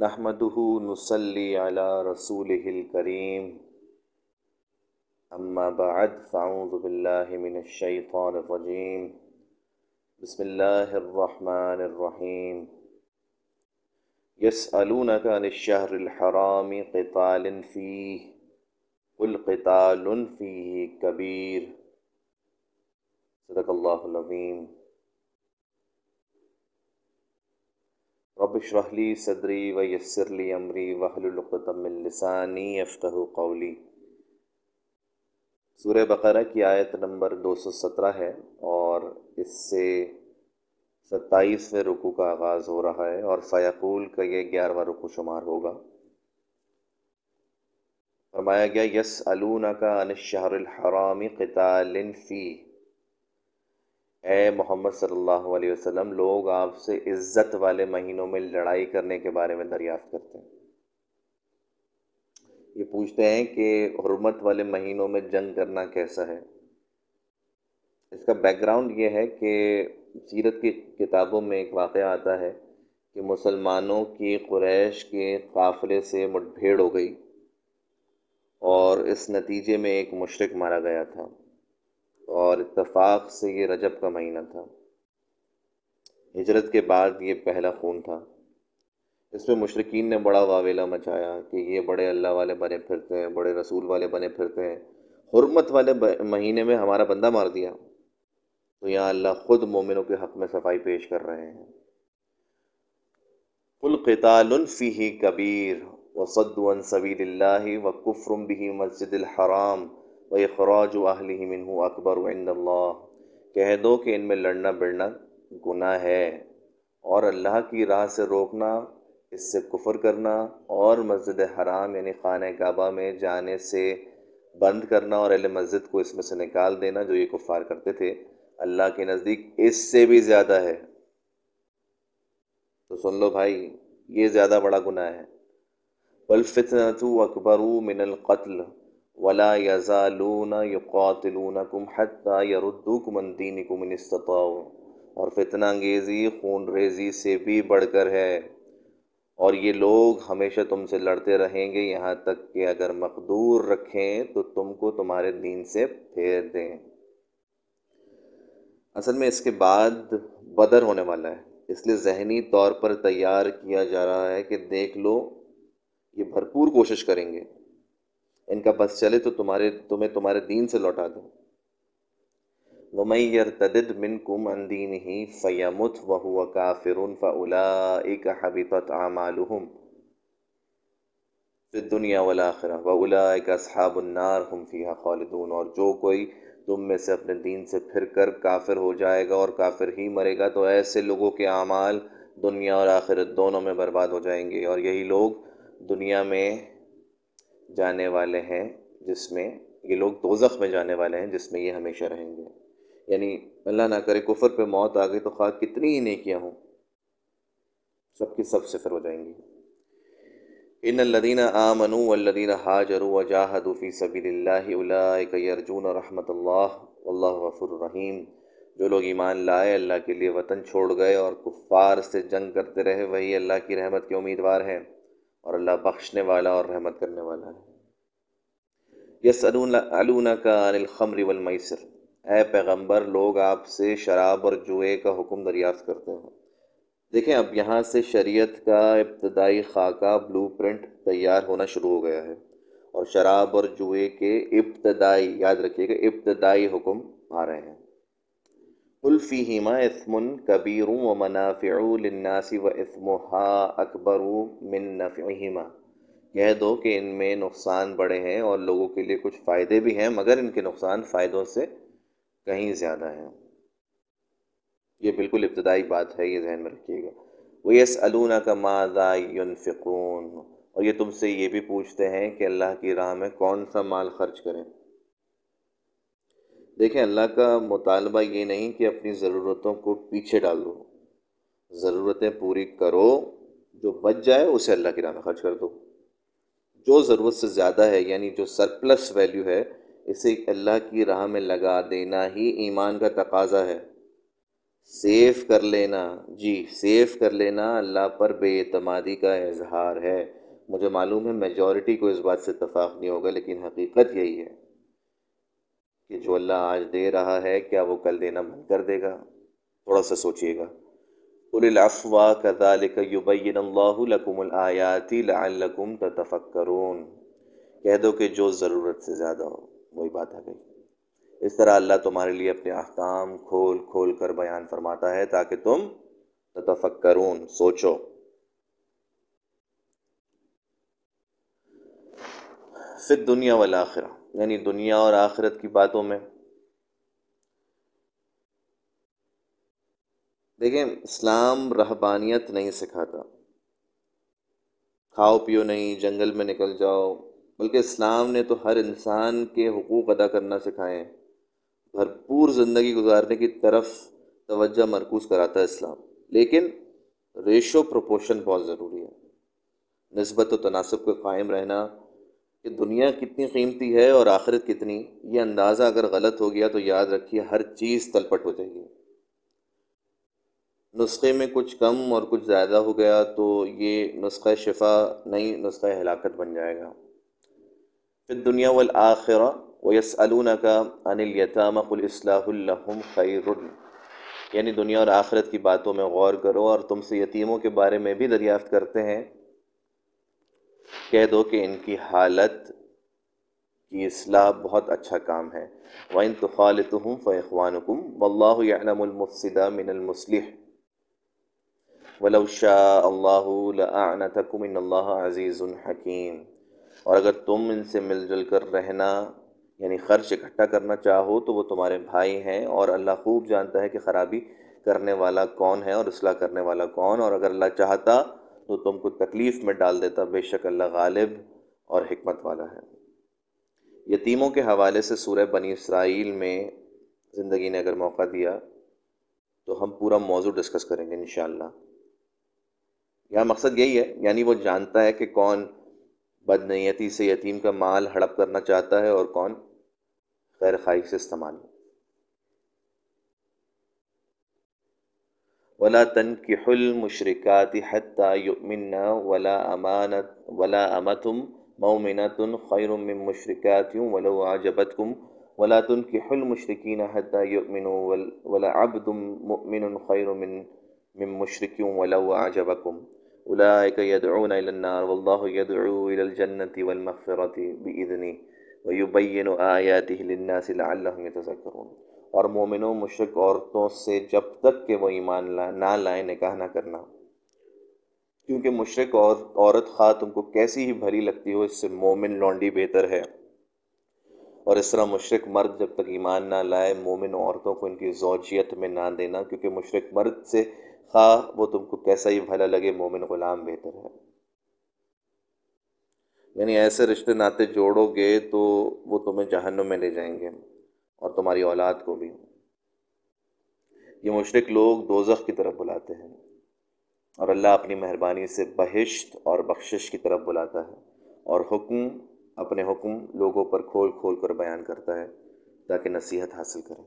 نحمده نصلي على رسوله الكريم أما بعد فأعوذ بالله من الشيطان الرجيم بسم الله الرحمن الرحيم يسألونك عن الشهر الحرام قتال فيه قل قتال فيه كبير صدق الله العظيم رب اشرح لي صدري ويسر لي امري واحلل عقدة من لساني يفقهوا قولي۔ سورہ بقرہ کی آیت نمبر دو سو سترہ ہے اور اس سے ستائیسویں رکو کا آغاز ہو رہا ہے اور فیقول کا یہ گیارہواں رکو شمار ہوگا۔ فرمایا گیا یس علون کا انشہر الحرامی قطال فی اے محمد صلی اللہ علیہ وسلم، لوگ آپ سے عزت والے مہینوں میں لڑائی کرنے کے بارے میں دریافت کرتے ہیں۔ یہ پوچھتے ہیں کہ حرمت والے مہینوں میں جنگ کرنا کیسا ہے؟ اس کا بیک گراؤنڈ یہ ہے کہ سیرت کی کتابوں میں ایک واقعہ آتا ہے کہ مسلمانوں کی قریش کے قافلے سے مٹ بھیڑ ہو گئی اور اس نتیجے میں ایک مشرق مارا گیا تھا۔ اور اتفاق سے یہ رجب کا مہینہ تھا۔ ہجرت کے بعد یہ پہلا خون تھا۔ اس میں مشرقین نے بڑا واویلا مچایا کہ یہ بڑے اللہ والے بنے پھرتے ہیں، بڑے رسول والے بنے پھرتے ہیں۔ حرمت والے مہینے میں ہمارا بندہ مار دیا۔ تو یہاں اللہ خود مومنوں کے حق میں صفائی پیش کر رہے ہیں۔ قتال فی کبیر وصد عن سبیل اللہ و کفرم بھی مسجد الحرام و اخراج و اہل منہ اکبر عند اللہ کہہ دو کہ ان میں لڑنا بڑنا گناہ ہے اور اللہ کی راہ سے روکنا، اس سے کفر کرنا اور مسجد حرام یعنی خانہ کعبہ میں جانے سے بند کرنا اور اہل مسجد کو اس میں سے نکال دینا جو یہ کفار کرتے تھے، اللہ کے نزدیک اس سے بھی زیادہ ہے۔ تو سن لو بھائی، یہ زیادہ بڑا گناہ ہے۔ بلفتنۃ اکبر من القتل ولا يزالون يقاتلونكم حتى يردوكم عن دينكم ان استطاعوا۔ اور فتنہ انگیزی، خون ریزی سے بھی بڑھ کر ہے۔ اور یہ لوگ ہمیشہ تم سے لڑتے رہیں گے، یہاں تک کہ اگر مقدور رکھیں تو تم کو تمہارے دین سے پھیر دیں۔ اصل میں اس کے بعد بدر ہونے والا ہے۔ اس لیے ذہنی طور پر تیار کیا جا رہا ہے کہ دیکھ لو، یہ بھرپور کوشش کریں گے۔ ان کا بس چلے تو تمہارے، تمہیں تمہارے دین سے لوٹا دوں۔ ومن يرتدد منكم عن دينه فيمت وهو كافر فأولئك حبطت أعمالهم في الدنيا والآخرة وأولئك أصحاب النار هم فيها خالدون اور جو کوئی تم میں سے اپنے دین سے پھر کر کافر ہو جائے گا اور کافر ہی مرے گا، تو ایسے لوگوں کے اعمال دنیا اور آخرت دونوں میں برباد ہو جائیں گے۔ اور یہی لوگ دنیا میں جانے والے ہیں جس میں یہ لوگ دوزخ میں جانے والے ہیں جس میں یہ ہمیشہ رہیں گے۔ یعنی اللہ نہ کرے کفر پہ موت آ گئی تو خواہ کتنی ہی نیکیاں ہوں، سب کی سب صفر ہو جائیں گی۔ ان الدین آمنوا والذین حاجروا وجاہدوا فی سبیل اللہ اولئک یرجون رحمت اللہ واللہ غفور الرحیم جو لوگ ایمان لائے اللہ کے لیے وطن چھوڑ گئے اور کفار سے جنگ کرتے رہے، وہی اللہ کی رحمت کے امیدوار ہیں۔ اور اللہ بخشنے والا اور رحمت کرنے والا ہے۔ یس علون کا عن الخمر والمیسر۔ اے پیغمبر، لوگ آپ سے شراب اور جوئے کا حکم دریافت کرتے ہیں۔ دیکھیں، اب یہاں سے شریعت کا ابتدائی خاکہ بلو پرنٹ تیار ہونا شروع ہو گیا ہے۔ اور شراب اور جوئے کے ابتدائی، یاد رکھیے گا ابتدائی حکم آ رہے ہیں۔ الفیما اسم کبیر و منافع للناس و اسمها اکبر من نفعہما کہہ دو کہ ان میں نقصان بڑے ہیں اور لوگوں کے لیے کچھ فائدے بھی ہیں، مگر ان کے نقصان فائدوں سے کہیں زیادہ ہیں۔ یہ بالکل ابتدائی بات ہے، یہ ذہن میں رکھیے گا۔ وہ یس علونہ کا مادا ينفقون۔ اور یہ تم سے یہ بھی پوچھتے ہیں کہ اللہ کی راہ میں کون سا مال خرچ کریں۔ دیکھیں، اللہ کا مطالبہ یہ نہیں کہ اپنی ضرورتوں کو پیچھے ڈال دو۔ ضرورتیں پوری کرو، جو بچ جائے اسے اللہ کی راہ میں خرچ کر دو۔ جو ضرورت سے زیادہ ہے یعنی جو سرپلس ویلیو ہے، اسے اللہ کی راہ میں لگا دینا ہی ایمان کا تقاضا ہے۔ سیف کر لینا جی سیف کر لینا اللہ پر بے اعتمادی کا اظہار ہے۔ مجھے معلوم ہے میجورٹی کو اس بات سے اتفاق نہیں ہوگا، لیکن حقیقت یہی ہے۔ کہ جو اللہ آج دے رہا ہے، کیا وہ کل دینا بند کر دے گا؟ تھوڑا سا سوچئے گا۔ الافوا كذلك يبين الله لكم الآيات لعلكم تتفكرون۔ کہہ دو کہ جو ضرورت سے زیادہ ہو، وہی بات آ گئی۔ اس طرح اللہ تمہارے لیے اپنے احکام کھول کھول کر بیان فرماتا ہے تاکہ تم تتفکرون، سوچو۔ پھر دنیا والآخرہ یعنی دنیا اور آخرت کی باتوں میں۔ دیکھیں، اسلام رہبانیت نہیں سکھاتا۔ کھاؤ پیو نہیں، جنگل میں نکل جاؤ۔ بلکہ اسلام نے تو ہر انسان کے حقوق ادا کرنا سکھائے۔ ہیں بھرپور زندگی گزارنے کی طرف توجہ مرکوز کراتا ہے اسلام۔ لیکن ریشو پروپوشن بہت ضروری ہے۔ نسبت و تناسب کو قائم رہنا کہ دنیا کتنی قیمتی ہے اور آخرت کتنی۔ یہ اندازہ اگر غلط ہو گیا تو یاد رکھیے، ہر چیز تلپٹ ہو جائے گی۔ نسخے میں کچھ کم اور کچھ زیادہ ہو گیا تو یہ نسخہ شفا نہیں، نسخہ ہلاکت بن جائے گا۔ پھر دنیا والآخرہ ویسألونک عن الیتام قل اصلاح لهم خیر۔ یعنی دنیا اور آخرت کی باتوں میں غور کرو اور تم سے یتیموں کے بارے میں بھی دریافت کرتے ہیں۔ کہہ دو کہ ان کی حالت کی اصلاح بہت اچھا کام ہے۔ وَإِن تُخَالِتُهُمْ فَإِخْوَانُكُمْ وَاللَّهُ يَعْلَمُ الْمُفْسِدَ مِنَ الْمُصْلِحِ۔ وَلَوْ شَاءَ اللَّهُ لَأَعْنَتَكُمْ إِنَّ اللَّهَ عَزِيزٌ حَكِيمٌ۔ اور اگر تم ان سے مل جل کر رہنا یعنی خرچ اکٹھا کرنا چاہو، تو وہ تمہارے بھائی ہیں اور اللہ خوب جانتا ہے کہ خرابی کرنے والا کون ہے اور اصلاح کرنے والا کون۔ اور اگر اللہ چاہتا تو تم کو تکلیف میں ڈال دیتا بے شک اللہ غالب اور حکمت والا ہے۔ یتیموں کے حوالے سے سورہ بنی اسرائیل میں زندگی نے اگر موقع دیا تو ہم پورا موضوع ڈسکس کریں گے انشاءاللہ۔ یہاں مقصد یہی ہے یعنی وہ جانتا ہے کہ کون بدنیتی سے یتیم کا مال ہڑپ کرنا چاہتا ہے اور کون خیر خائی سے استعمال۔ ولا تنكحوا المشركات حتى يؤمن ولا امانت ولا امة مؤمنة خير من مشركات ولو عجبتكم ولا تنكحوا المشركين حتى يؤمنوا ولا عبد مؤمن خير من من مشرك ولو اعجبكم اولئك يدعون الى النار، والله يدعو الى الجنه والمغفره باذنه ويبين اياته للناس لعلهم يتذكرون. اور مومنوں مشرق عورتوں سے جب تک کہ وہ ایمان نہ لائیں نکاح نہ کرنا۔ کیونکہ مشرق اور عورت خواہ تم کو کیسی ہی بھری لگتی ہو، اس سے مومن لونڈی بہتر ہے۔ اور اس طرح مشرق مرد جب تک ایمان نہ لائے، مومن عورتوں کو ان کی زوجیت میں نہ دینا، کیونکہ مشرق مرد سے خواہ وہ تم کو کیسا ہی بھلا لگے، مومن غلام بہتر ہے۔ یعنی ایسے رشتے ناطے جوڑو گے تو وہ تمہیں جہنم میں لے جائیں گے۔ اور تمہاری اولاد کو بھی یہ مشرق لوگ دوزخ کی طرف بلاتے ہیں اور اللہ اپنی مہربانی سے بہشت اور بخشش کی طرف بلاتا ہے اور حکم، اپنے حکم لوگوں پر کھول کھول کر بیان کرتا ہے تاکہ نصیحت حاصل کریں۔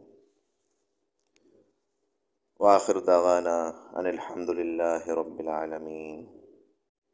وآخر دعوانا ان الحمد للہ رب العالمین۔